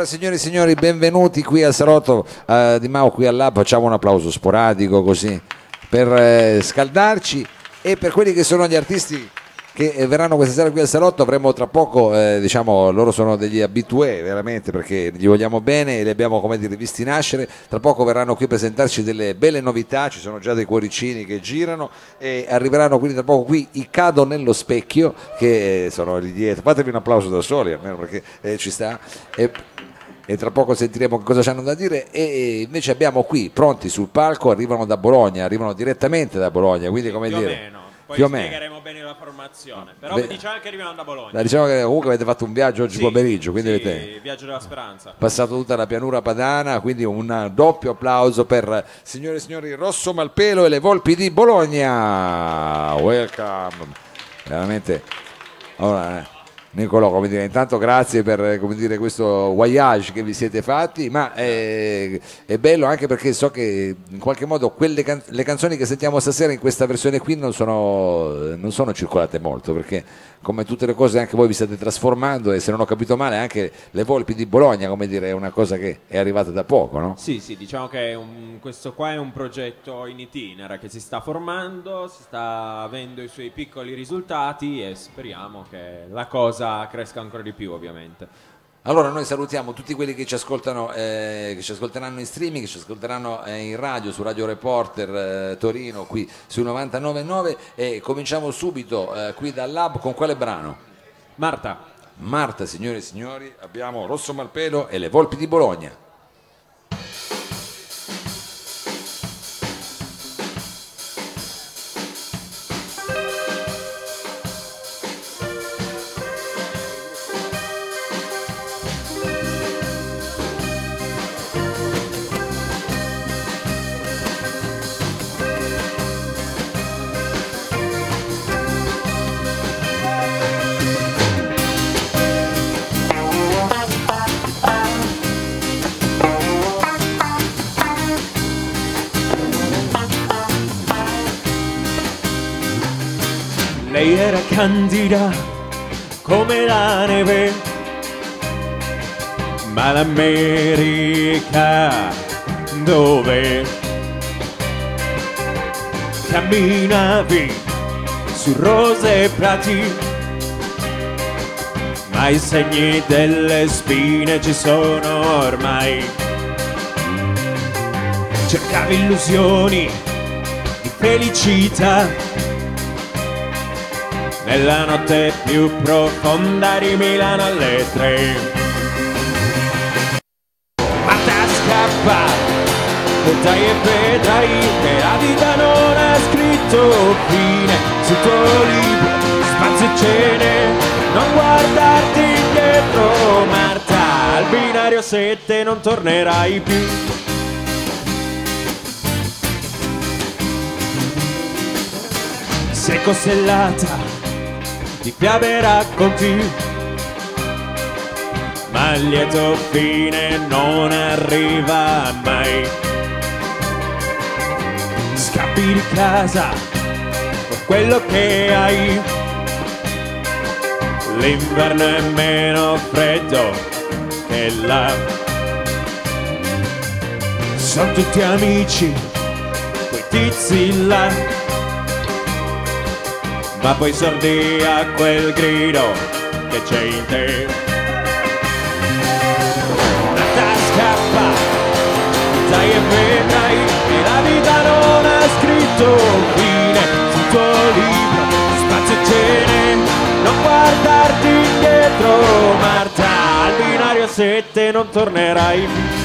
Allora signori e signori, benvenuti qui al Salotto eh, di Mao, qui al Lab, facciamo un applauso sporadico così per eh, scaldarci. E per quelli che sono gli artisti che eh, verranno questa sera qui al Salotto avremo tra poco, eh, diciamo, loro sono degli abitué veramente perché gli vogliamo bene e li abbiamo come dire visti nascere, tra poco verranno qui a presentarci delle belle novità, ci sono già dei cuoricini che girano e arriveranno quindi tra poco qui i Cado nello specchio che eh, sono lì dietro, fatevi un applauso da soli almeno perché eh, ci sta. E, e tra poco sentiremo che cosa ci hanno da dire e invece abbiamo qui pronti sul palco arrivano da Bologna arrivano direttamente da Bologna quindi come più dire o meno. Poi più o meno. spiegheremo bene la formazione. Però Beh, diciamo che arriviamo da Bologna. Diciamo che comunque avete fatto un viaggio oggi Sì, pomeriggio quindi sì, avete Viaggio della speranza. passato tutta la pianura padana quindi un doppio applauso per signore e signori Rosso Malpelo e le Volpi di Bologna welcome veramente allora, eh, Nicolò, come dire, intanto grazie per eh, dire, questo voyage che vi siete fatti, ma è, è bello anche perché so che in qualche modo quelle can- le canzoni che sentiamo stasera in questa versione qui non sono, non sono circolate molto, perché come tutte le cose anche voi vi state trasformando e se non ho capito male anche le Volpi di Bologna, come dire, è una cosa che è arrivata da poco, no? Sì, sì, diciamo che un- questo qua è un progetto in itinere che si sta formando, si sta avendo i suoi piccoli risultati e speriamo che la cosa cresca ancora di più, ovviamente. Allora noi salutiamo tutti quelli che ci ascoltano, eh, che ci ascolteranno in streaming, che ci ascolteranno eh, in radio, su Radio Reporter eh, Torino, qui su 99.9 e cominciamo subito eh, qui dal Lab con quale brano? Marta, Marta, signore e signori, abbiamo Rosso Malpelo e le Volpi di Bologna. Lei era candida come la neve, ma l'America dove camminavi su rose e prati, ma i segni delle spine ci sono ormai. Cercavi illusioni di felicità nella notte più profonda di Milano alle tre. Ma te scappa, dai e vedrai che la vita non ha scritto fine sul tuo libro, spazio cene, non guardarti indietro Marta, al binario 7 non tornerai più. Sei costellata di fiabe e racconti, ma il lieto fine non arriva mai. Scappi di casa con quello che hai, l'inverno è meno freddo che là. Sono tutti amici, quei tizi là ma poi sordi a quel grido che c'è in te. Marta scappa, dai e vedrai che la vita non ha scritto fine sul tuo libro, spazio e cene, non guardarti indietro Marta, al binario 7 non tornerai più.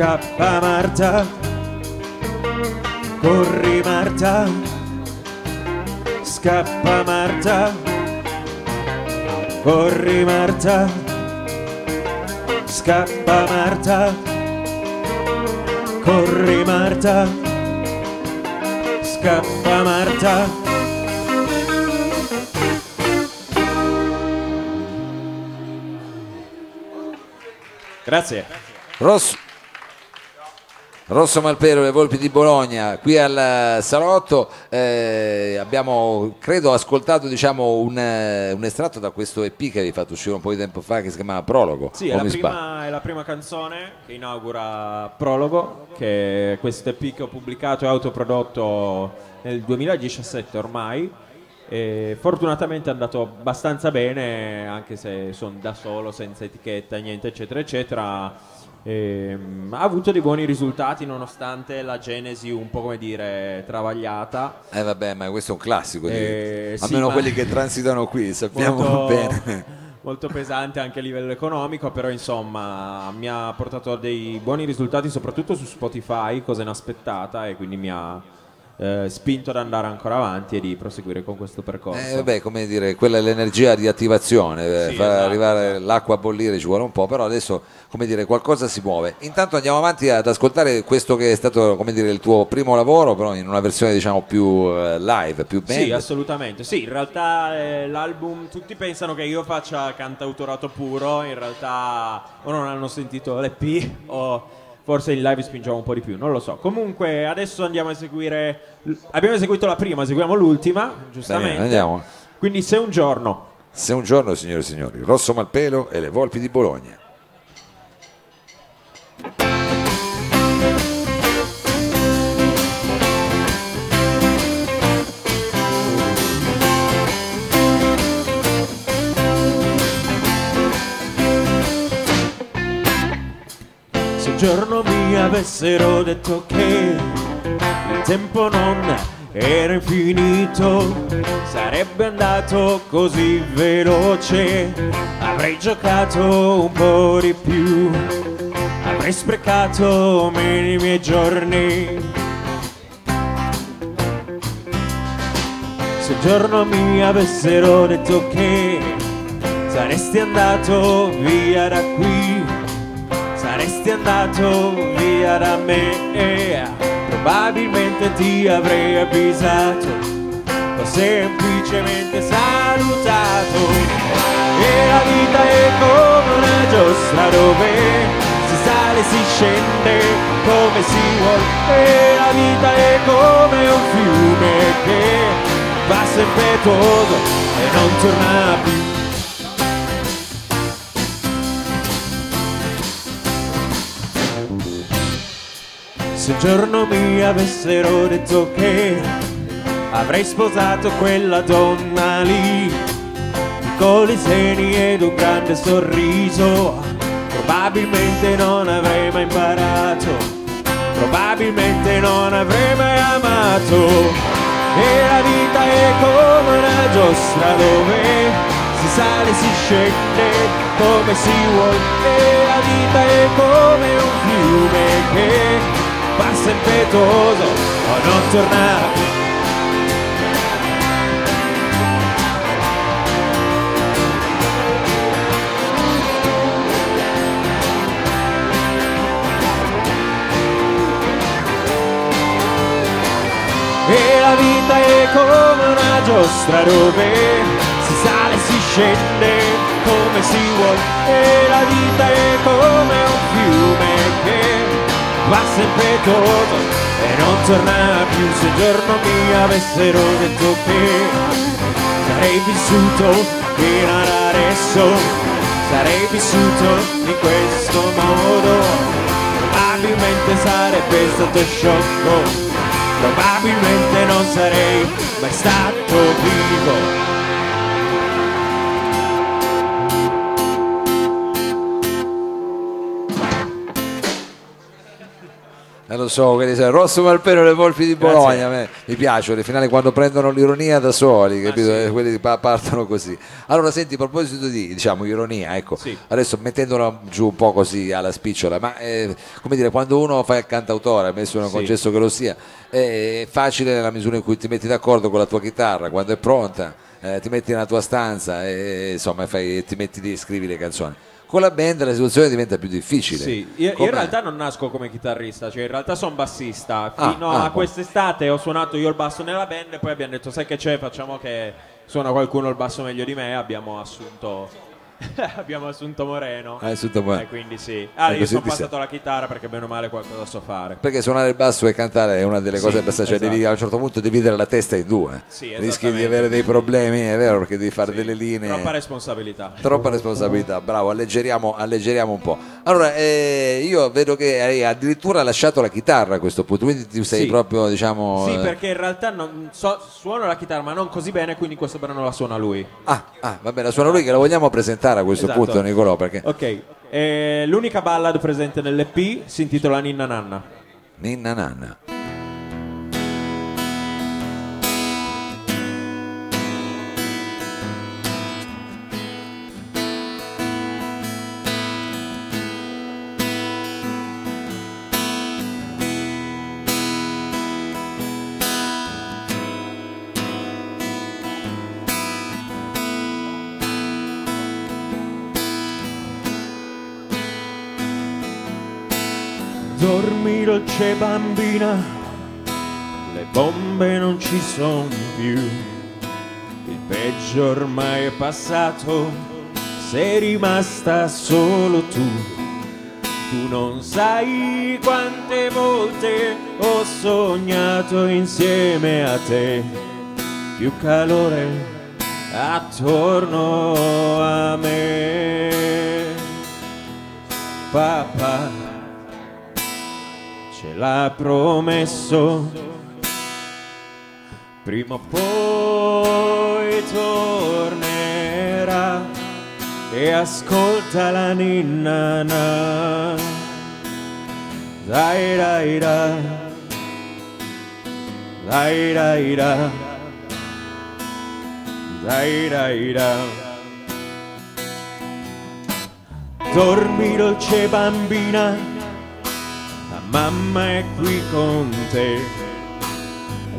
Scappa Marta, corri Marta, scappa Marta, corri Marta, scappa Marta, corri Marta, scappa Marta. Grazie. Rosso, Rosso Malpelo, le Volpi di Bologna, qui al Salotto eh, abbiamo, credo, ascoltato diciamo, un, eh, un estratto da questo EP che avevi fatto uscire un po' di tempo fa che si chiama Prologo. Sì, è la, prima, è la prima canzone che inaugura Prologo, che è questo EP che ho pubblicato e autoprodotto nel 2017 ormai. E fortunatamente è andato abbastanza bene, anche se sono da solo, senza etichetta, niente, eccetera, eccetera. Ehm, ha avuto dei buoni risultati nonostante la genesi un po' come dire travagliata. Eh vabbè, ma questo è un classico, Eh, sì, almeno quelli che transitano qui, sappiamo molto, bene. molto pesante anche a livello economico, però insomma mi ha portato a dei buoni risultati soprattutto su Spotify, cosa inaspettata e quindi mi ha eh, spinto ad andare ancora avanti e di proseguire con questo percorso. Eh, vabbè, come dire, quella è l'energia di attivazione, eh, Sì, far esatto, arrivare l'acqua a bollire ci vuole un po', però adesso, come dire, qualcosa si muove. Intanto andiamo avanti ad ascoltare questo che è stato, come dire, il tuo primo lavoro, però in una versione diciamo più eh, live, più band. Sì, assolutamente. Sì, in realtà eh, l'album tutti pensano che io faccia cantautorato puro, in realtà o non hanno sentito l'EP o forse in live spingiamo un po' di più, non lo so. Comunque adesso andiamo a eseguire abbiamo eseguito la prima, eseguiamo l'ultima, giustamente. Bene, andiamo. Quindi se un giorno Se un giorno, signore e signori, Rosso Malpelo e le Volpi di Bologna. Giorno mi avessero detto che il tempo non era infinito, sarebbe andato così veloce, avrei giocato un po' di più, avrei sprecato meno i miei giorni. Se un giorno mi avessero detto che saresti andato via da qui, saresti andato via da me, probabilmente ti avrei avvisato, o semplicemente salutato. E la vita è come una giostra dove si sale e si scende come si vuole. E la vita è come un fiume che passa impetuoso e non torna più. Se un giorno mi avessero detto che avrei sposato quella donna lì, piccoli seni ed un grande sorriso, probabilmente non avrei mai imparato, probabilmente non avrei mai amato. E la vita è come una giostra dove si sale e si scende come si vuole. E la vita è come un fiume che passa impetuoso o non torna più. E la vita è come una giostra dove si sale e si scende come si vuole. E la vita è come un fiume che passa impetuoso e non torna più. Se un giorno mi avessero detto che sarei vissuto fino ad adesso, sarei vissuto in questo modo. Probabilmente sarebbe stato sciocco probabilmente non sarei mai stato vivo. Lo so, quelli Rosso Malpelo e le Volpi di Bologna, me- mi piacciono le finali quando prendono l'ironia da soli, capito? Eh, Quelli pa- partono così. Allora, senti, a proposito di, diciamo, ironia, ecco, Sì. adesso mettendola giù un po' così alla spicciola, ma eh, come dire, quando uno fa il cantautore, adesso non Sì. concesso che lo sia, è facile nella misura in cui ti metti d'accordo con la tua chitarra, quando è pronta, eh, ti metti nella tua stanza e insomma fai- ti metti lì e scrivi le canzoni. Con la band la situazione diventa più difficile. Sì, io, Com'è? in realtà non nasco come chitarrista, cioè in realtà sono bassista. Ah, Fino ah, a quest'estate ho suonato io il basso nella band e poi abbiamo detto sai che c'è, facciamo che suona qualcuno il basso meglio di me, abbiamo assunto abbiamo assunto Moreno. Ah, assunto Moreno. E quindi sì. Ah, E io sono passato alla chitarra perché bene o male qualcosa so fare. Perché suonare il basso e cantare è una delle Sì, cose abbastanza, cioè esatto. devi a un certo punto dividere la testa in due. Sì, Rischi di avere dei problemi, è vero, perché devi fare delle linee. Troppa responsabilità. Troppa responsabilità, bravo, alleggeriamo, alleggeriamo un po'. Allora, eh, io vedo che hai addirittura lasciato la chitarra a questo punto, quindi ti sei Sì. proprio, diciamo... Sì, eh, perché in realtà non so, suono la chitarra ma non così bene, quindi questo brano la suona lui. Ah, ah, va bene, la suona lui che la vogliamo presentare a questo Esatto. punto, Nicolò, perché... Ok, eh, l'unica ballad presente nell'EP si intitola Ninna Nanna. Ninna nanna. Dormi dolce bambina, le bombe non ci sono più. Il peggio ormai è passato, sei rimasta solo tu. Tu non sai quante volte ho sognato insieme a te, più calore attorno a me. Papà l'ha promesso, prima o poi tornerà e ascolta la ninna na. Dai dai da, dai dai da, dai dai da. Dormi dolce bambina, mamma è qui con te.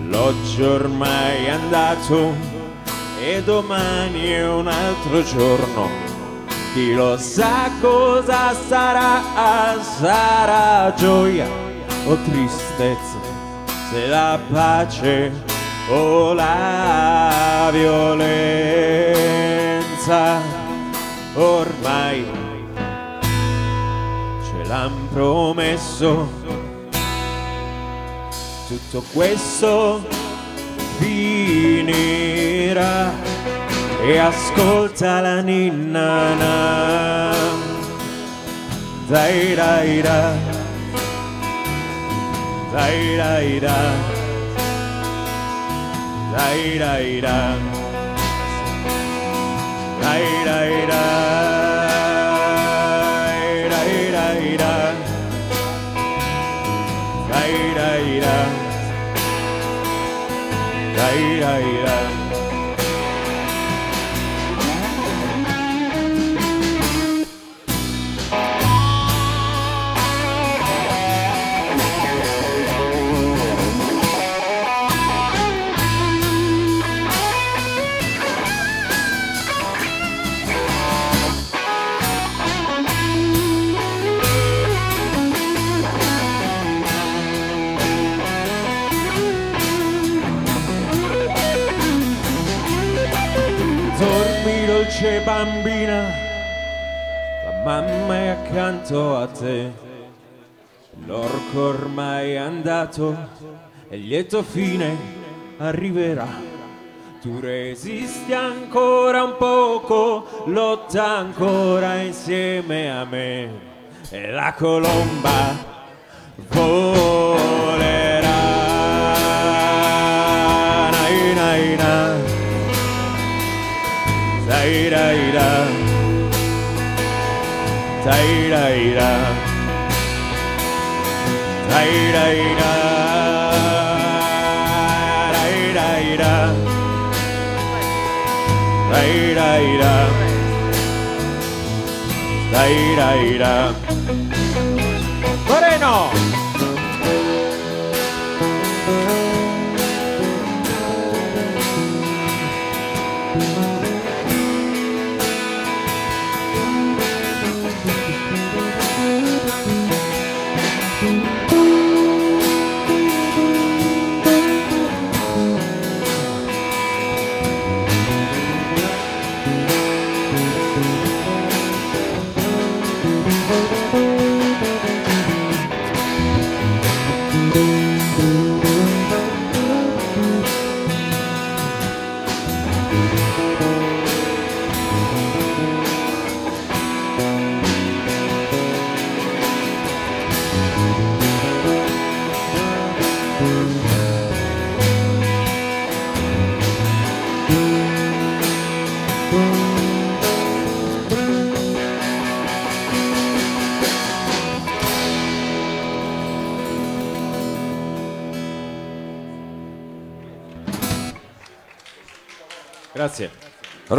L'oggi ormai è andato e domani è un altro giorno. Chi lo sa cosa sarà, sarà gioia o tristezza, se la pace o la violenza. Ormai l'han promesso. Tutto questo finirà. E ascolta la ninna na. dai dai da dai dai da dai dai da dai dai da dai dai da dolce bambina, la mamma è accanto a te. L'orco ormai è andato e il lieto fine arriverà. Tu resisti ancora un poco, lotta ancora insieme a me. E la colomba volerà. Taira ira Taira ira Taira ira Taira Moreno!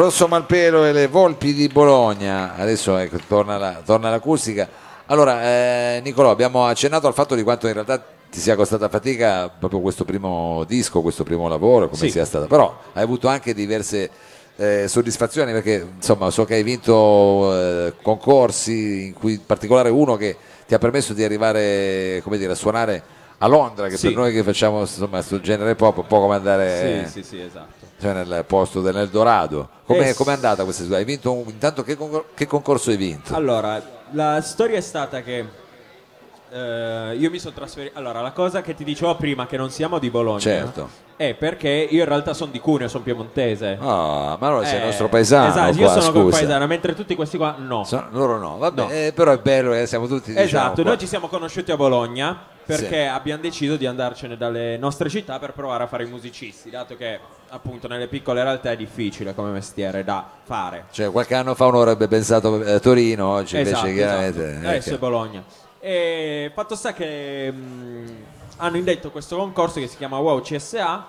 Rosso Malpelo e le Volpi di Bologna. Adesso ecco, torna, la- torna l'acustica. Allora, eh, Nicolò, abbiamo accennato al fatto di quanto in realtà ti sia costata fatica proprio questo primo disco, questo primo lavoro, come Sì. sia stata. Però hai avuto anche diverse eh, soddisfazioni perché insomma so che hai vinto eh, concorsi, in cui in particolare uno che ti ha permesso di arrivare come dire, a suonare a Londra, che Sì. per noi che facciamo insomma questo genere pop è un po' come andare Sì, sì, sì, esatto. cioè nel posto dell'Eldorado. Com'è, Eh, com'è andata questa situazione? Hai vinto un, intanto che, concor- che concorso hai vinto? Allora, la storia è stata che eh, io mi sono trasferito. Allora, la cosa che ti dicevo prima, che non siamo di Bologna, Certo. è perché io in realtà sono di Cuneo, sono piemontese. Ah, ma allora sei il Eh, nostro paesano. Esatto, io qua, sono quel scusa. paesano, mentre tutti questi qua no. So- loro no, vabbè, No. eh, però è bello, eh, siamo tutti diciamo, esatto, qua. noi ci siamo conosciuti a Bologna perché Sì. abbiamo deciso di andarcene dalle nostre città per provare a fare i musicisti, dato che appunto nelle piccole realtà è difficile come mestiere da fare. Cioè, qualche anno fa uno avrebbe pensato eh, Torino, oggi Esatto, invece chiaramente... esatto. eh, Adesso che- è Bologna. E fatto sta che mh, hanno indetto questo concorso che si chiama Wow CSA.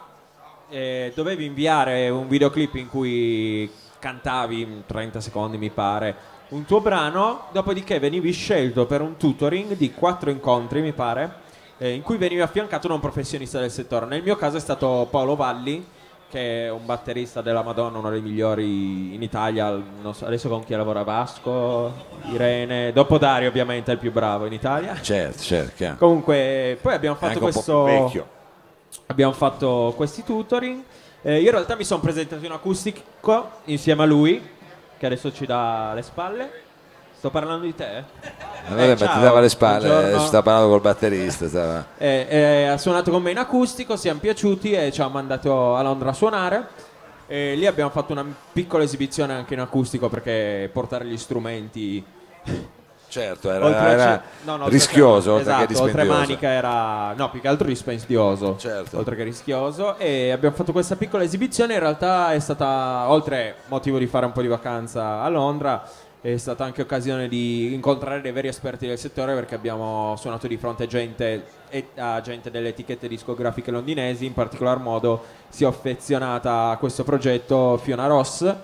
dovevi inviare un videoclip in cui cantavi in 30 secondi, mi pare, un tuo brano. Dopodiché venivi scelto per un tutoring di quattro incontri, mi pare, eh, in cui venivi affiancato da un professionista del settore. Nel mio caso è stato Paolo Valli, che è un batterista della Madonna, uno dei migliori in Italia. so, adesso con chi lavora Vasco, Irene, dopo Dario ovviamente è il più bravo in Italia. Certo, certo. Comunque, poi abbiamo fatto po' questo. Abbiamo fatto questi tutoring. Eh, io in realtà mi sono presentato in acustico insieme a lui, che adesso ci dà le spalle. Sto parlando di te? Eh, vabbè, ma ti ciao, dava le spalle, buongiorno. eh, sta parlando col batterista. stava- Eh, eh, ha suonato con me in acustico, siamo piaciuti e ci ha mandato a Londra a suonare. E lì abbiamo fatto una piccola esibizione anche in acustico perché portare gli strumenti Certo, era, oltre era no, no, rischioso, oltre, che esatto, oltre manica era no più che altro dispendioso Certo. oltre che rischioso e abbiamo fatto questa piccola esibizione in realtà è stata oltre motivo di fare un po' di vacanza a Londra è stata anche occasione di incontrare dei veri esperti del settore perché abbiamo suonato di fronte a gente, a gente delle etichette discografiche londinesi. In particolar modo si è affezionata a questo progetto Fiona Ross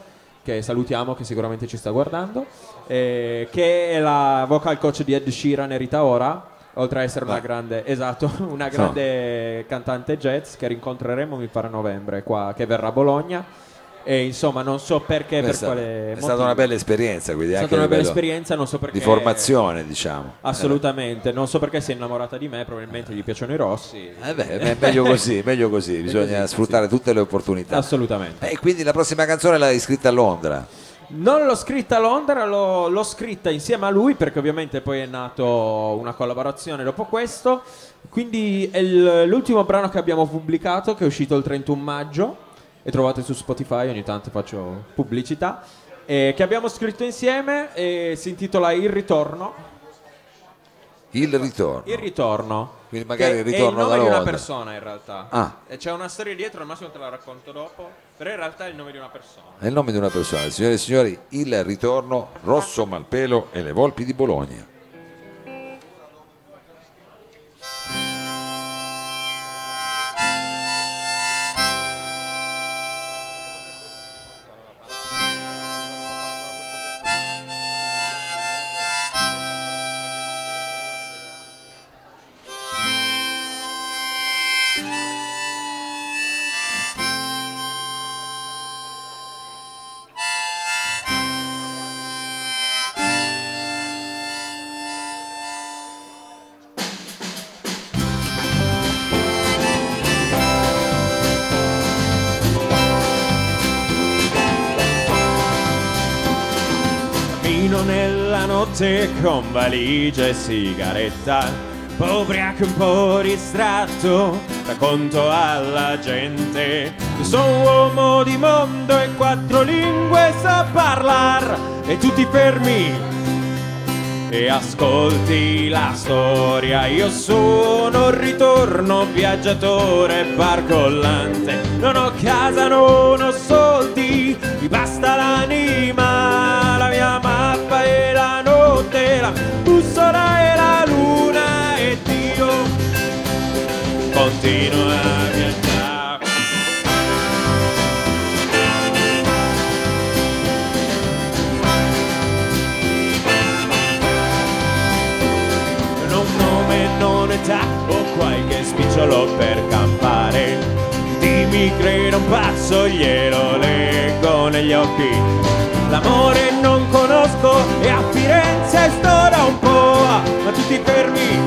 che salutiamo, che sicuramente ci sta guardando, eh, che è la vocal coach di Ed Sheeran e Rita Ora, oltre a essere una grande, esatto, una grande cantante jazz che rincontreremo mi pare a novembre qua, che verrà a Bologna. E insomma, non so perché, È per stata- quale è stata una bella esperienza, quindi È stata una bella esperienza, non so perché. di formazione, diciamo. Assolutamente, non so perché si è innamorata di me, probabilmente gli piacciono i rossi. Eh beh, è meglio così, meglio così, bisogna così, sfruttare tutte le opportunità. Assolutamente. E quindi la prossima canzone l'hai scritta a Londra. Non l'ho scritta a Londra, l'ho, l'ho scritta insieme a lui perché ovviamente poi è nato una collaborazione dopo questo. Quindi è l'ultimo brano che abbiamo pubblicato, che è uscito il 31 maggio, e trovate su Spotify, ogni tanto faccio pubblicità, e che abbiamo scritto insieme e si intitola Il ritorno. Il ritorno. Il ritorno. Quindi magari il ritorno è il nome di una Londra. persona in realtà. Ah. E c'è una storia dietro, al massimo te la racconto dopo, però in realtà è il nome di una persona. È il nome di una persona. Signore e signori, il ritorno Rosso Malpelo e le Volpi di Bologna. Notte con valigia e sigaretta. Ubriaco un po' distratto, racconto alla gente sono uomo di mondo e quattro lingue sa parlar e tutti fermi e ascolti la storia. Io sono ritorno viaggiatore barcollante. Non ho casa, non ho soldi, mi basta l'anima, Dimmi credo un pazzo, glielo leggo negli occhi. L'amore non conosco e a Firenze sto da un po', ma tutti fermi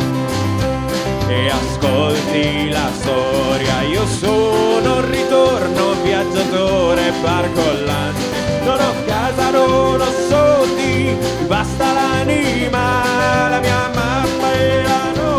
e ascolti la storia. Io sono un ritorno viaggiatore barcollante. Non ho casa, non ho soldi, basta l'anima, la mia mamma e la notte,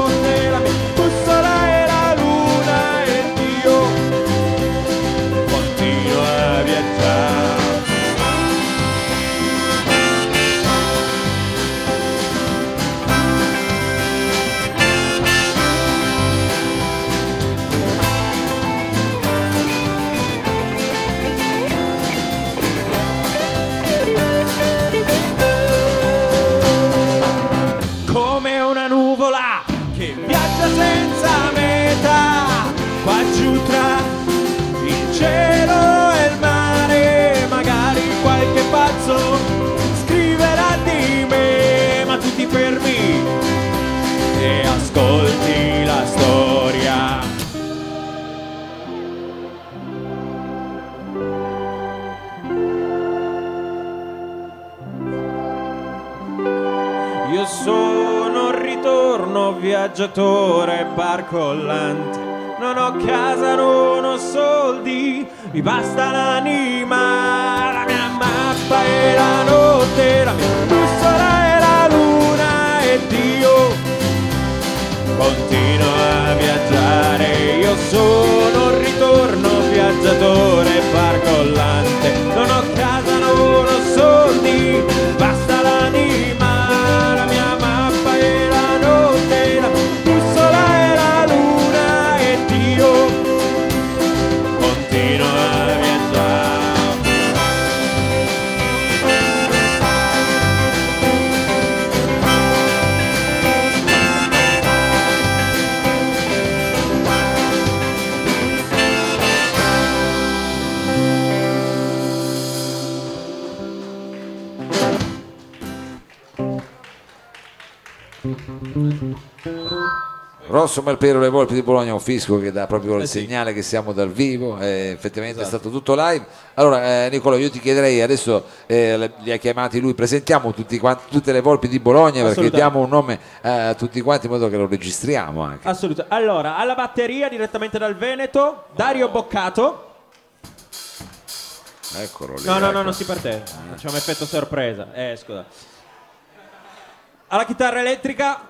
viaggiatore barcollante. Non ho casa, non ho soldi, mi basta l'anima, la mia mappa e la notte, la mia bussola e la luna e Dio continuo a viaggiare. Io sono un ritorno viaggiatore Rosso Malpero Le Volpi di Bologna è un fisco che dà proprio il Eh sì. segnale che siamo dal vivo, eh, effettivamente è stato tutto live. Allora, eh, Nicola, io ti chiederei adesso, eh, li ha chiamati lui, presentiamo tutti quanti- tutte le Volpi di Bologna perché diamo un nome eh, a tutti quanti in modo che lo registriamo anche. Assolutamente. Allora, alla batteria direttamente dal Veneto, Dario Boccato. Eccolo lì. No, no, no, ecco. non si parte. Facciamo effetto sorpresa. Eh, scusa. Alla chitarra elettrica,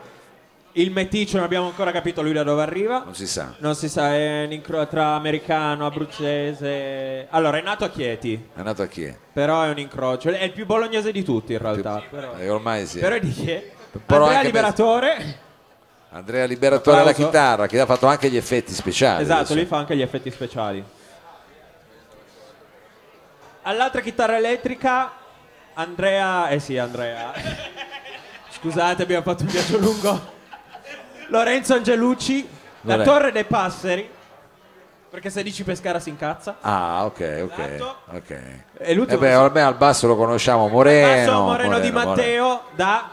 il meticcio, non abbiamo ancora capito lui da dove arriva. Non si sa. Non si sa, è un incro- tra americano, abruzzese. Allora, è nato a Chieti, È nato a chi? è? però è un incrocio. È il più bolognese di tutti, in realtà. Però, Eh, ormai sì. però è di Chieti. Però Andrea anche Liberatore. Andrea Liberatore alla Applauso. chitarra che ha fatto anche gli effetti speciali. Esatto, adesso. lui fa anche gli effetti speciali. All'altra chitarra elettrica, Andrea. Eh sì, Andrea. Scusate, abbiamo fatto un viaggio lungo. Lorenzo Angelucci, la Torre dei Passeri. Perché se dici Pescara si incazza. Ah, ok, ok. Esatto. ok. E Eh l'ultimo beh, ormai al basso lo conosciamo, Moreno. Basso Moreno, di Moreno. Matteo da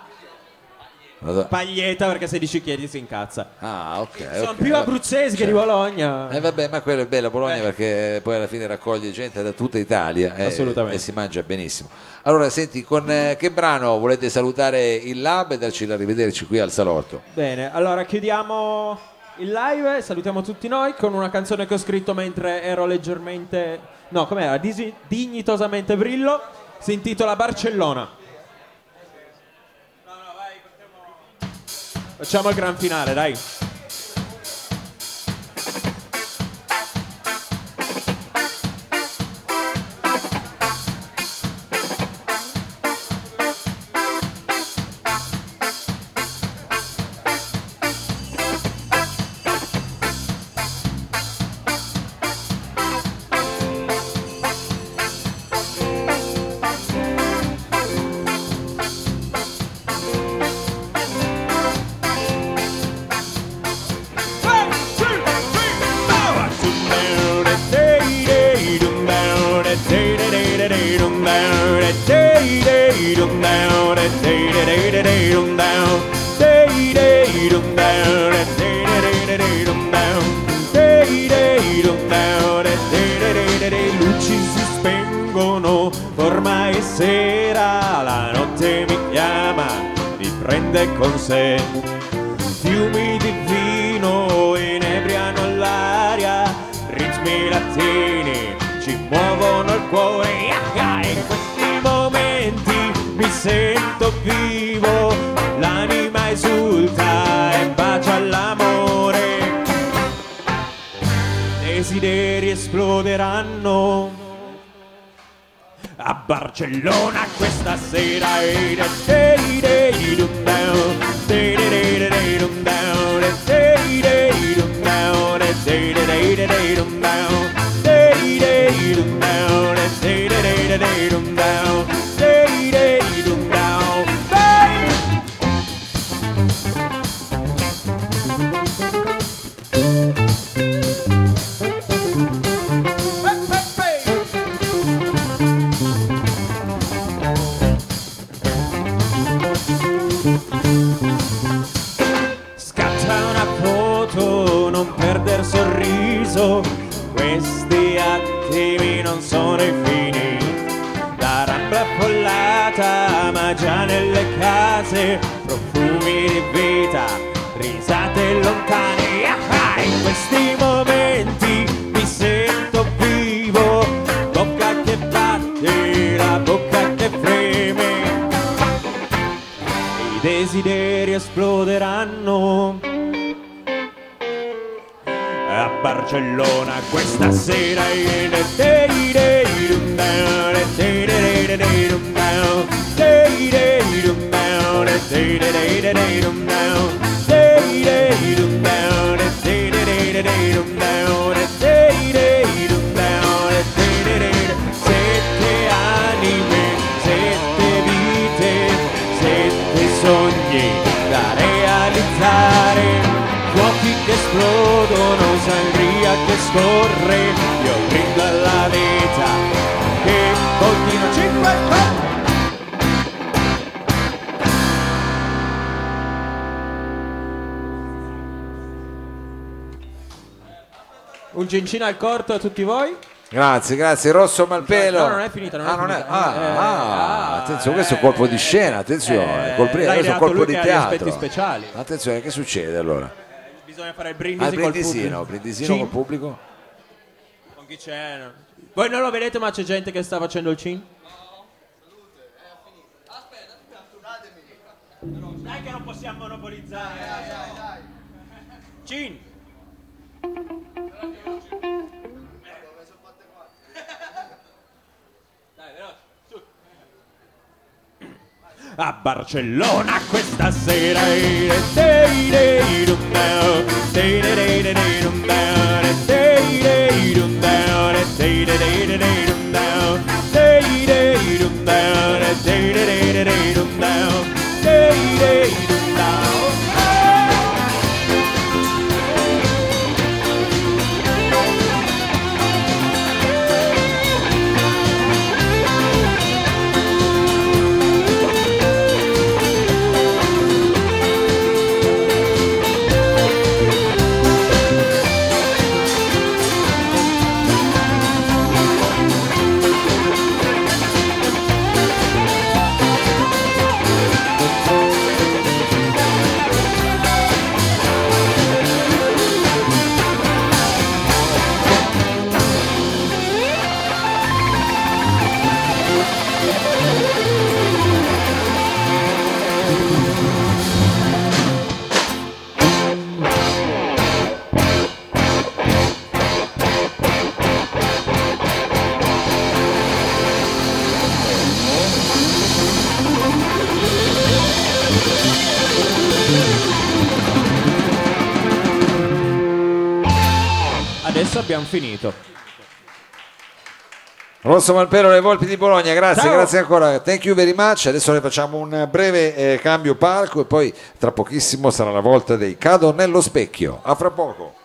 Moreno. Paglieta perché se dici chiedi si incazza. Ah, ok. Sono ok. più abruzzesi che di Bologna. Eh vabbè, ma quello è bello Bologna Eh. perché poi alla fine raccoglie gente da tutta Italia eh, e si mangia benissimo. Allora, senti, con eh, che brano volete salutare il Lab e darci l'arrivederci qui al salotto? Bene, allora chiudiamo il live salutiamo tutti noi con una canzone che ho scritto mentre ero leggermente... No, com'era? Disi- dignitosamente brillo. Si intitola Barcellona. Facciamo il gran finale, dai. Con sé. Fiumi di vino inebriano l'aria, ritmi latini ci muovono il cuore. In questi momenti mi sento vivo, l'anima esulta e bacia all'amore. Desideri esploderanno Barcellona questa sera esplodono, sangria che scorre, Un cincino al corto a tutti voi. Grazie, grazie, Rosso Malpelo. No, non è finita, non è ah, non è- finita. ah, Eh, ah, ah, attenzione, questo è un colpo di scena, attenzione, Eh, l'ha questo è un colpo di teatro. aspetti speciali. Attenzione, che succede allora? Bisogna fare il Ah, brindisi il col brindisino, pubblico. brindisino Cin? col pubblico? Con chi c'è? no? Voi non lo vedete ma c'è gente che sta facendo il cin? Dai che non possiamo monopolizzare. Cin! Dai, A Barcellona questa sera down, finito. Rosso Malpelo, le Volpi di Bologna, grazie, Ciao. grazie ancora, thank you very much. Adesso ne facciamo un breve eh, cambio palco e poi tra pochissimo sarà la volta dei Cado nello specchio. A fra poco.